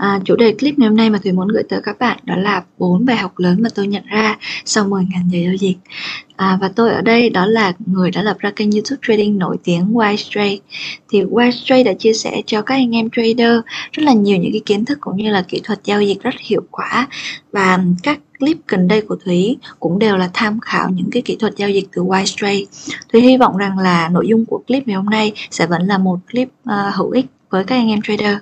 À, chủ đề clip ngày hôm nay mà Thùy muốn gửi tới các bạn đó là bốn bài học lớn mà tôi nhận ra sau 10 ngàn giờ giao dịch. À, và tôi ở đây đó là người đã lập ra kênh YouTube trading nổi tiếng wise Trade. Thì wise Trade đã chia sẻ cho các anh em trader rất là nhiều những cái kiến thức cũng như là kỹ thuật giao dịch rất hiệu quả và các clip gần đây của Thúy cũng đều là tham khảo những cái kỹ thuật giao dịch từ wise Trade. Thúy hy vọng rằng là nội dung của clip ngày hôm nay sẽ vẫn là một clip uh, hữu ích với các anh em trader.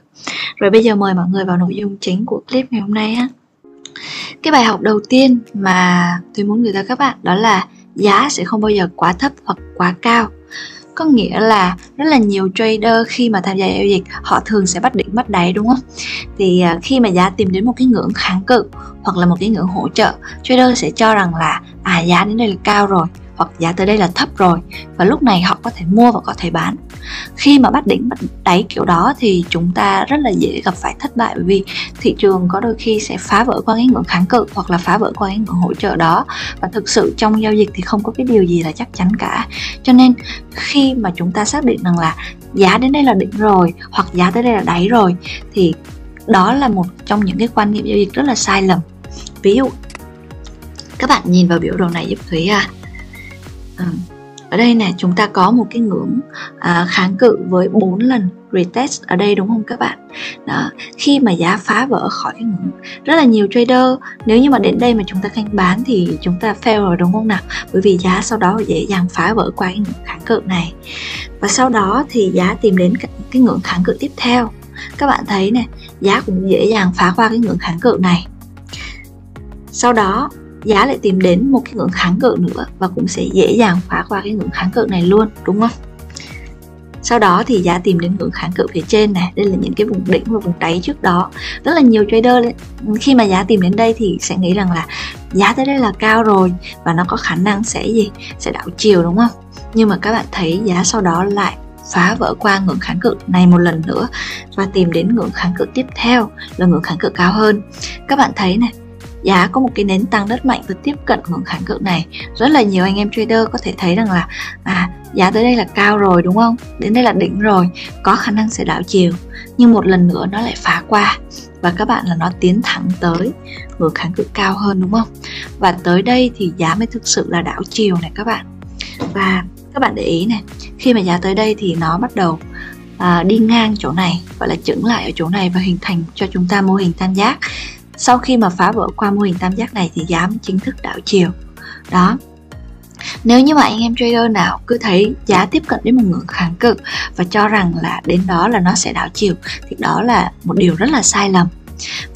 Rồi bây giờ mời mọi người vào nội dung chính của clip ngày hôm nay ha. Cái bài học đầu tiên mà tôi muốn gửi tới các bạn đó là giá sẽ không bao giờ quá thấp hoặc quá cao có nghĩa là rất là nhiều trader khi mà tham gia giao dịch, họ thường sẽ bắt đỉnh bắt đáy, đúng không thì à, khi mà giá tìm đến một cái ngưỡng kháng cự hoặc là một cái ngưỡng hỗ trợ, trader sẽ cho rằng là à giá đến đây là cao rồi hoặc giá tới đây là thấp rồi, và lúc này họ có thể mua và có thể bán. Khi mà bắt đỉnh, bắt đáy kiểu đó thì chúng ta rất là dễ gặp phải thất bại, bởi vì thị trường có đôi khi sẽ phá vỡ qua cái ngưỡng kháng cự hoặc là phá vỡ qua cái ngưỡng hỗ trợ đó. Và thực sự trong giao dịch thì không có cái điều gì là chắc chắn cả. Cho nên khi mà chúng ta xác định rằng là giá đến đây là đỉnh rồi hoặc giá tới đây là đáy rồi thì đó là một trong những cái quan niệm giao dịch rất là sai lầm. Ví dụ, các bạn nhìn vào biểu đồ này giúp thúy à à, ở đây nè chúng ta có một cái ngưỡng à, kháng cự với 4 lần retest ở đây đúng không các bạn? Đó khi mà giá phá vỡ khỏi cái ngưỡng rất là nhiều trader nếu như mà đến đây mà chúng ta canh bán thì chúng ta fail rồi đúng không nào? Bởi vì giá sau đó dễ dàng phá vỡ qua cái ngưỡng kháng cự này. Và sau đó thì giá tìm đến cái ngưỡng kháng cự tiếp theo. Các bạn thấy nè giá cũng dễ dàng phá qua cái ngưỡng kháng cự này. Sau đó giá lại tìm đến một cái ngưỡng kháng cự nữa và cũng sẽ dễ dàng phá qua cái ngưỡng kháng cự này luôn, đúng không? Sau đó thì giá tìm đến ngưỡng kháng cự phía trên này, đây là những cái vùng đỉnh và vùng đáy trước đó. Rất là nhiều trader khi mà giá tìm đến đây thì sẽ nghĩ rằng là giá tới đây là cao rồi và nó có khả năng sẽ gì? Sẽ đảo chiều, đúng không? Nhưng mà các bạn thấy giá sau đó lại phá vỡ qua ngưỡng kháng cự này một lần nữa và tìm đến ngưỡng kháng cự tiếp theo là ngưỡng kháng cự cao hơn. Các bạn thấy này giá có một cái nến tăng rất mạnh và tiếp cận ngưỡng kháng cự này. Rất là nhiều anh em trader có thể thấy rằng là à giá tới đây là cao rồi đúng không? Đến đây là đỉnh rồi có khả năng sẽ đảo chiều. Nhưng một lần nữa nó lại phá qua và các bạn là nó tiến thẳng tới ngưỡng kháng cự cao hơn đúng không? Và tới đây thì giá mới thực sự là đảo chiều này các bạn. Và các bạn để ý này khi mà giá tới đây thì nó bắt đầu à, đi ngang chỗ này gọi là chững lại ở chỗ này và hình thành cho chúng ta mô hình tam giác sau khi mà phá vỡ qua mô hình tam giác này thì giá chính thức đảo chiều. Đó. Nếu như mà anh em trader nào cứ thấy giá tiếp cận đến một ngưỡng kháng cự và cho rằng là đến đó là nó sẽ đảo chiều, thì đó là một điều rất là sai lầm.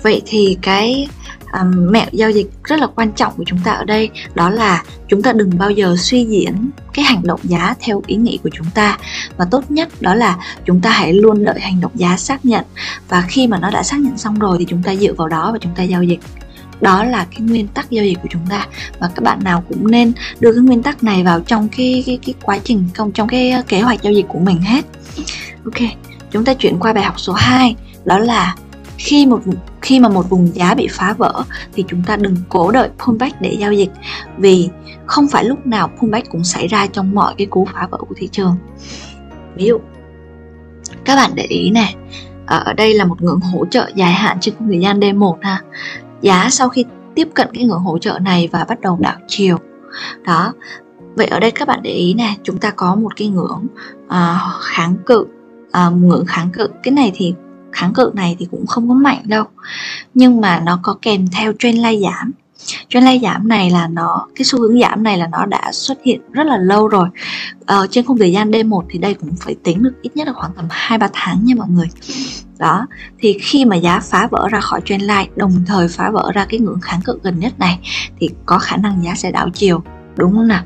Vậy thì cái um, mẹo giao dịch rất là quan trọng của chúng ta ở đây đó là chúng ta đừng bao giờ suy diễn cái hành động giá theo ý nghĩ của chúng ta. Và tốt nhất đó là chúng ta hãy luôn đợi hành động giá xác nhận. Và khi mà nó đã xác nhận xong rồi thì chúng ta dựa vào đó và chúng ta giao dịch. Đó là cái nguyên tắc giao dịch của chúng ta. Và các bạn nào cũng nên đưa cái nguyên tắc này vào trong cái cái, cái quá trình trong trong cái kế hoạch giao dịch của mình hết. Ok chúng ta chuyển qua bài học số 2 đó là khi một khi mà một vùng giá bị phá vỡ thì chúng ta đừng cố đợi pullback để giao dịch vì không phải lúc nào pullback cũng xảy ra trong mọi cái cú phá vỡ của thị trường. Ví dụ các bạn để ý này ở đây là một ngưỡng hỗ trợ dài hạn trên thời gian D1 ha. Giá sau khi tiếp cận cái ngưỡng hỗ trợ này và bắt đầu đảo chiều. Đó vậy ở đây các bạn để ý này chúng ta có một cái ngưỡng uh, kháng cự uh, ngưỡng kháng cự. Cái này thì kháng cự này thì cũng không có mạnh đâu. Nhưng mà nó có kèm theo trendline giảm. Trendline giảm này là nó cái xu hướng giảm này là nó đã xuất hiện rất là lâu rồi. Ờ, trên khung thời gian D1 thì đây cũng phải tính được ít nhất là khoảng tầm 2-3 tháng nha mọi người. Đó thì khi mà giá phá vỡ ra khỏi trendline đồng thời phá vỡ ra cái ngưỡng kháng cự gần nhất này thì có khả năng giá sẽ đảo chiều đúng không nào?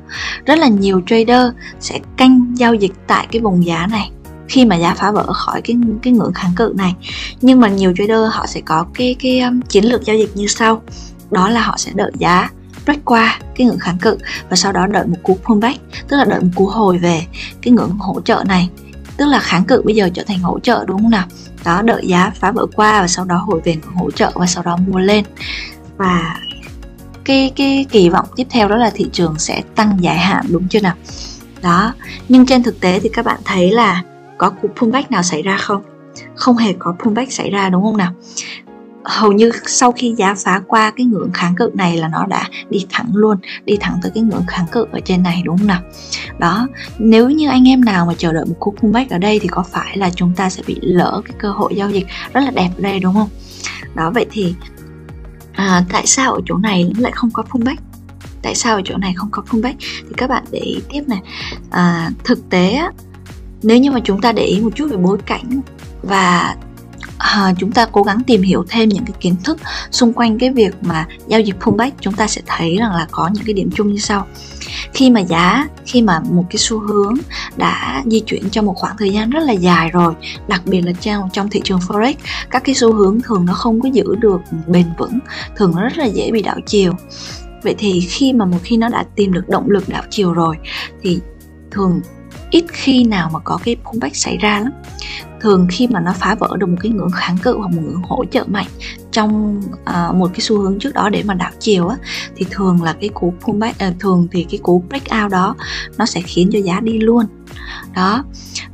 Rất là nhiều trader sẽ canh giao dịch tại cái vùng giá này khi mà giá phá vỡ khỏi cái cái ngưỡng kháng cự này. Nhưng mà nhiều trader họ sẽ có cái cái um, chiến lược giao dịch như sau. Đó là họ sẽ đợi giá break qua cái ngưỡng kháng cự và sau đó đợi một cú pullback tức là đợi một cú hồi về cái ngưỡng hỗ trợ này. Tức là kháng cự bây giờ trở thành hỗ trợ đúng không nào? Đó đợi giá phá vỡ qua và sau đó hồi về ngưỡng hỗ trợ và sau đó mua lên. Và cái cái kỳ vọng tiếp theo đó là thị trường sẽ tăng dài hạn đúng chưa nào? Đó nhưng trên thực tế thì các bạn thấy là có cú pullback nào xảy ra không? Không hề có pullback xảy ra đúng không nào? Hầu như sau khi giá phá qua cái ngưỡng kháng cự này là nó đã đi thẳng luôn đi thẳng tới cái ngưỡng kháng cự ở trên này đúng không nào? Đó nếu như anh em nào mà chờ đợi một cú pullback ở đây thì có phải là chúng ta sẽ bị lỡ cái cơ hội giao dịch rất là đẹp ở đây đúng không? Đó vậy thì à, tại sao ở chỗ này lại không có pullback? Tại sao ở chỗ này không có pullback? Thì các bạn để ý tiếp này. À, thực tế nếu như mà chúng ta để ý một chút về bối cảnh và à, chúng ta cố gắng tìm hiểu thêm những cái kiến thức xung quanh cái việc mà giao dịch pullback chúng ta sẽ thấy rằng là có những cái điểm chung như sau. Khi mà giá khi mà một cái xu hướng đã di chuyển trong một khoảng thời gian rất là dài rồi đặc biệt là trong trong thị trường forex các cái xu hướng thường nó không có giữ được bền vững thường nó rất là dễ bị đảo chiều. Vậy thì khi mà một khi nó đã tìm được động lực đảo chiều rồi thì thường ít khi nào mà có cái pullback xảy ra lắm. Thường khi mà nó phá vỡ được một cái ngưỡng kháng cự hoặc một ngưỡng hỗ trợ mạnh trong uh, một cái xu hướng trước đó để mà đảo chiều á thì thường là cái cú pullback uh, thường thì cái cú breakout đó nó sẽ khiến cho giá đi luôn. Đó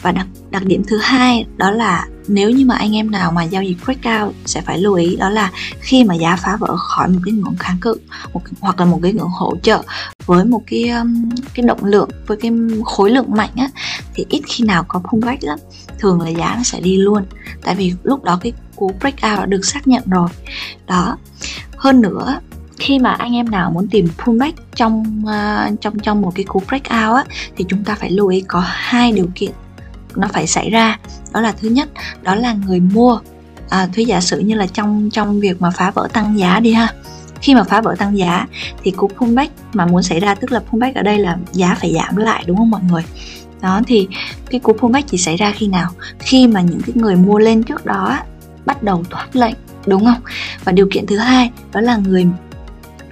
và đặc đặc điểm thứ hai đó là nếu như mà anh em nào mà giao dịch breakout sẽ phải lưu ý đó là khi mà giá phá vỡ khỏi một cái ngưỡng kháng cự một, hoặc là một cái ngưỡng hỗ trợ với một cái um, cái động lượng với cái khối lượng mạnh á thì ít khi nào có pullback lắm thường là giá nó sẽ đi luôn. Tại vì lúc đó cái cú breakout đã được xác nhận rồi. Đó. Hơn nữa khi mà anh em nào muốn tìm pullback trong uh, trong trong một cái cú breakout á thì chúng ta phải lưu ý có hai điều kiện nó phải xảy ra. Đó là thứ nhất đó là người mua. À, thúy giả sử như là trong trong việc mà phá vỡ tăng giá đi ha. Khi mà phá vỡ tăng giá thì cú pullback mà muốn xảy ra tức là pullback ở đây là giá phải giảm lại đúng không mọi người? Đó thì cái cú pullback chỉ xảy ra khi nào? Khi mà những cái người mua lên trước đó bắt đầu thoát lệnh đúng không? Và điều kiện thứ hai đó là người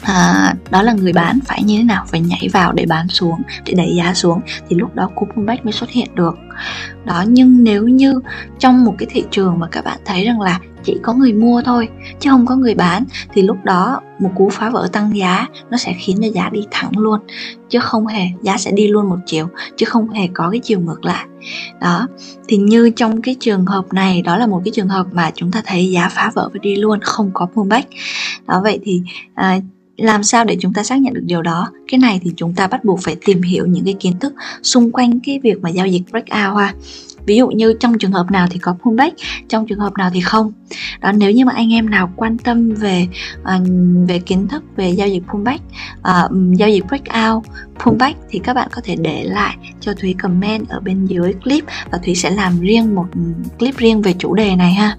à, đó là người bán phải như thế nào phải nhảy vào để bán xuống để đẩy giá xuống. Thì lúc đó cú pullback mới xuất hiện được đó nhưng nếu như trong một cái thị trường mà các bạn thấy rằng là chỉ có người mua thôi chứ không có người bán thì lúc đó một cú phá vỡ tăng giá nó sẽ khiến cho giá đi thẳng luôn. Chứ không hề giá sẽ đi luôn một chiều chứ không hề có cái chiều ngược lại. Đó thì như trong cái trường hợp này đó là một cái trường hợp mà chúng ta thấy giá phá vỡ và đi luôn không có pullback. Đó vậy thì à, làm sao để chúng ta xác nhận được điều đó? Cái này thì chúng ta bắt buộc phải tìm hiểu những cái kiến thức xung quanh cái việc mà giao dịch breakout ha à? ví dụ như trong trường hợp nào thì có pullback trong trường hợp nào thì không? Đó nếu như mà anh em nào quan tâm về uh, về kiến thức về giao dịch pullback uh, giao dịch breakout pullback thì các bạn có thể để lại cho thúy comment ở bên dưới clip và thúy sẽ làm riêng một clip riêng về chủ đề này ha.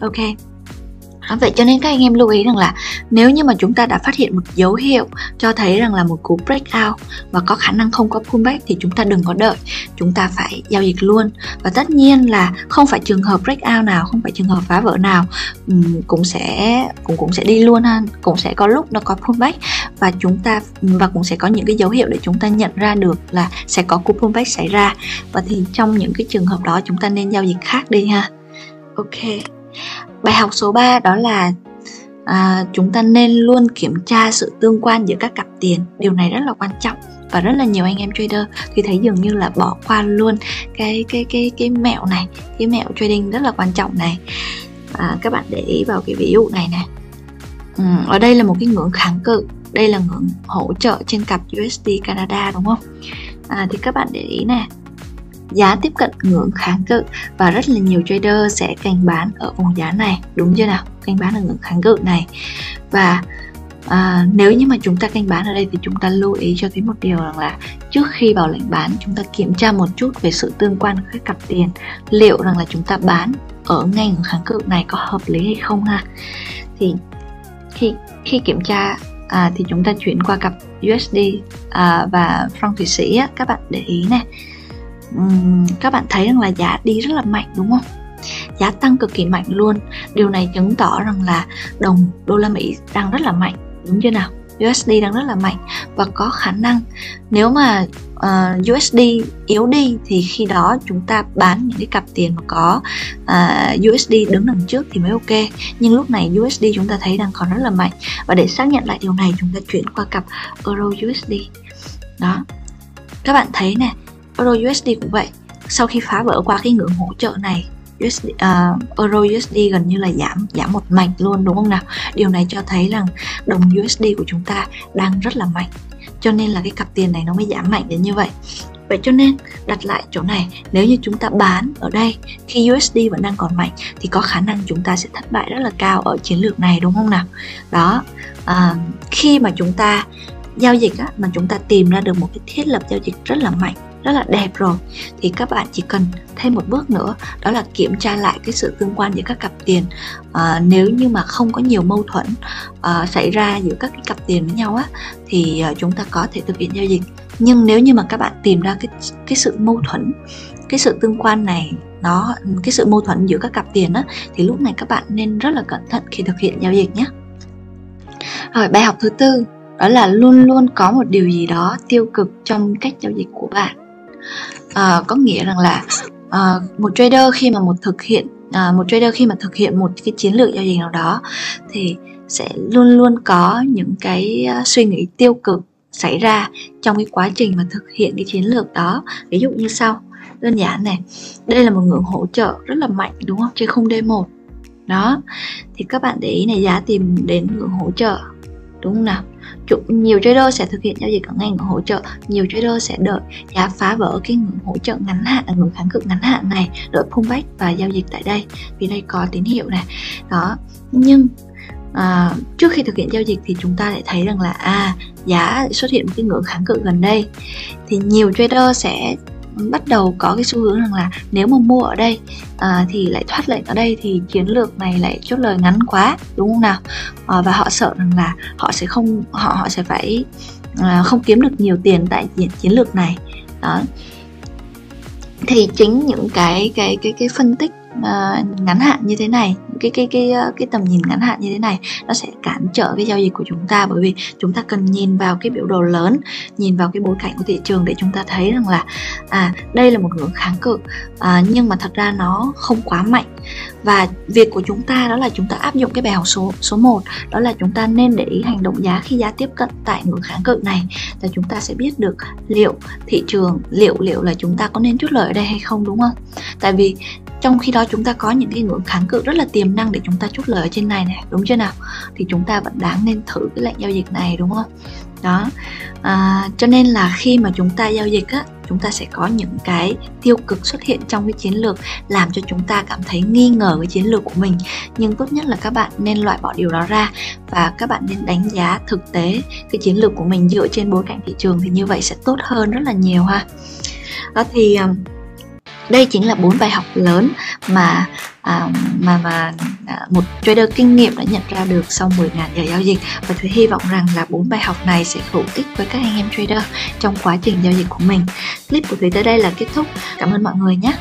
Ok. À, vậy cho nên các anh em lưu ý rằng là nếu như mà chúng ta đã phát hiện một dấu hiệu cho thấy rằng là một cú breakout và có khả năng không có pullback thì chúng ta đừng có đợi. Chúng ta phải giao dịch luôn. Và tất nhiên là không phải trường hợp breakout nào, không phải trường hợp phá vỡ nào cũng sẽ, cũng cũng sẽ đi luôn ha. Cũng sẽ có lúc nó có pullback và chúng ta, và cũng sẽ có những cái dấu hiệu để chúng ta nhận ra được là sẽ có cú pullback xảy ra. Và thì trong những cái trường hợp đó, chúng ta nên giao dịch khác đi ha. Ok bài học số 3 đó là à, chúng ta nên luôn kiểm tra sự tương quan giữa các cặp tiền. Điều này rất là quan trọng và rất là nhiều anh em trader thì thấy dường như là bỏ qua luôn cái cái cái cái mẹo này cái mẹo trading rất là quan trọng này. À, các bạn để ý vào cái ví dụ này này. Ừ, ở đây là một cái ngưỡng kháng cự. Đây là ngưỡng hỗ trợ trên cặp USD Canada đúng không? À, thì các bạn để ý này giá tiếp cận ngưỡng kháng cự và rất là nhiều trader sẽ canh bán ở vùng giá này. Đúng chưa nào? Canh bán ở ngưỡng kháng cự này. Và à, nếu như mà chúng ta canh bán ở đây thì chúng ta lưu ý cho thấy một điều rằng là trước khi vào lệnh bán chúng ta kiểm tra một chút về sự tương quan của các cặp tiền liệu rằng là chúng ta bán ở ngay ngưỡng kháng cự này có hợp lý hay không ha? Thì khi khi kiểm tra à, thì chúng ta chuyển qua cặp USD à, và franc thụy sĩ á, các bạn để ý này um, các bạn thấy rằng là giá đi rất là mạnh đúng không? Giá tăng cực kỳ mạnh luôn. Điều này chứng tỏ rằng là đồng đô la mỹ đang rất là mạnh đúng chưa nào? USD đang rất là mạnh và có khả năng. Nếu mà ờ, uh, USD yếu đi thì khi đó chúng ta bán những cái cặp tiền mà có ờ, uh, USD đứng đằng trước thì mới ok. Nhưng lúc này USD chúng ta thấy đang còn rất là mạnh. Và để xác nhận lại điều này chúng ta chuyển qua cặp Euro USD đó. Các bạn thấy này Euro USD cũng vậy. Sau khi phá vỡ qua cái ngưỡng hỗ trợ này USD, uh, à, euro USD gần như là giảm giảm một mạch luôn đúng không nào? Điều này cho thấy rằng đồng USD của chúng ta đang rất là mạnh. Cho nên là cái cặp tiền này nó mới giảm mạnh đến như vậy. Vậy cho nên đặt lại chỗ này nếu như chúng ta bán ở đây khi USD vẫn đang còn mạnh thì có khả năng chúng ta sẽ thất bại rất là cao ở chiến lược này đúng không nào? Đó, à, khi mà chúng ta giao dịch á, mà chúng ta tìm ra được một cái thiết lập giao dịch rất là mạnh rất là đẹp rồi. Thì các bạn chỉ cần thêm một bước nữa đó là kiểm tra lại cái sự tương quan giữa các cặp tiền. À, nếu như mà không có nhiều mâu thuẫn à, xảy ra giữa các cái cặp tiền với nhau á thì à, chúng ta có thể thực hiện giao dịch. Nhưng nếu như mà các bạn tìm ra cái cái sự mâu thuẫn cái sự tương quan này nó cái sự mâu thuẫn giữa các cặp tiền á thì lúc này các bạn nên rất là cẩn thận khi thực hiện giao dịch nhé. Rồi bài học thứ tư đó là luôn luôn có một điều gì đó tiêu cực trong cách giao dịch của bạn à, có nghĩa rằng là à, một trader khi mà một thực hiện à, một trader khi mà thực hiện một cái chiến lược giao dịch nào đó thì sẽ luôn luôn có những cái suy nghĩ tiêu cực xảy ra trong cái quá trình mà thực hiện cái chiến lược đó. Ví dụ như sau đơn giản này đây là một ngưỡng hỗ trợ rất là mạnh đúng không? Trên khung D1 đó thì các bạn để ý này giá tìm đến ngưỡng hỗ trợ đúng không nào? Nhiều trader sẽ thực hiện giao dịch ở ngay ngưỡng hỗ trợ nhiều trader sẽ đợi giá phá vỡ cái ngưỡng hỗ trợ ngắn hạn à, ngưỡng kháng cự ngắn hạn này đợi pullback và giao dịch tại đây. Vì đây có tín hiệu này. Đó. Nhưng à, trước khi thực hiện giao dịch thì chúng ta lại thấy rằng là à giá xuất hiện một cái ngưỡng kháng cự gần đây. Thì nhiều trader sẽ bắt đầu có cái xu hướng rằng là nếu mà mua ở đây à, thì lại thoát lệnh ở đây thì chiến lược này lại chốt lời ngắn quá đúng không nào? À, và họ sợ rằng là họ sẽ không họ họ sẽ phải à, không kiếm được nhiều tiền tại chiến lược này. Đó. Thì chính những cái cái cái cái phân tích uh, ngắn hạn như thế này cái cái cái ờ, cái tầm nhìn ngắn hạn như thế này nó sẽ cản trở cái giao dịch của chúng ta. Bởi vì chúng ta cần nhìn vào cái biểu đồ lớn nhìn vào cái bối cảnh của thị trường để chúng ta thấy rằng là à đây là một ngưỡng kháng cự à, nhưng mà thật ra nó không quá mạnh. Và việc của chúng ta đó là chúng ta áp dụng cái bài học số số 1 đó là chúng ta nên để ý hành động giá khi giá tiếp cận tại ngưỡng kháng cự này là chúng ta sẽ biết được liệu thị trường liệu liệu là chúng ta có nên chốt lời ở đây hay không đúng không? Tại vì trong khi đó chúng ta có những cái ngưỡng kháng cự rất là tiềm năng để chúng ta chốt lời ở trên này này đúng chưa nào? Thì chúng ta vẫn đáng nên thử cái lệnh giao dịch này đúng không? Đó. À, cho nên là khi mà chúng ta giao dịch á chúng ta sẽ có những cái tiêu cực xuất hiện trong cái chiến lược làm cho chúng ta cảm thấy nghi ngờ cái chiến lược của mình. Nhưng tốt nhất là các bạn nên loại bỏ điều đó ra và các bạn nên đánh giá thực tế cái chiến lược của mình dựa trên bối cảnh thị trường thì như vậy sẽ tốt hơn rất là nhiều ha. Đó thì à, đây chính là bốn bài học lớn mà à, mà mà à, một trader kinh nghiệm đã nhận ra được sau 10.000 giờ giao dịch. Và tôi hy vọng rằng là bốn bài học này sẽ hữu ích với các anh em trader trong quá trình giao dịch của mình. Clip của thủy tới đây là kết thúc. Cảm ơn mọi người nhé!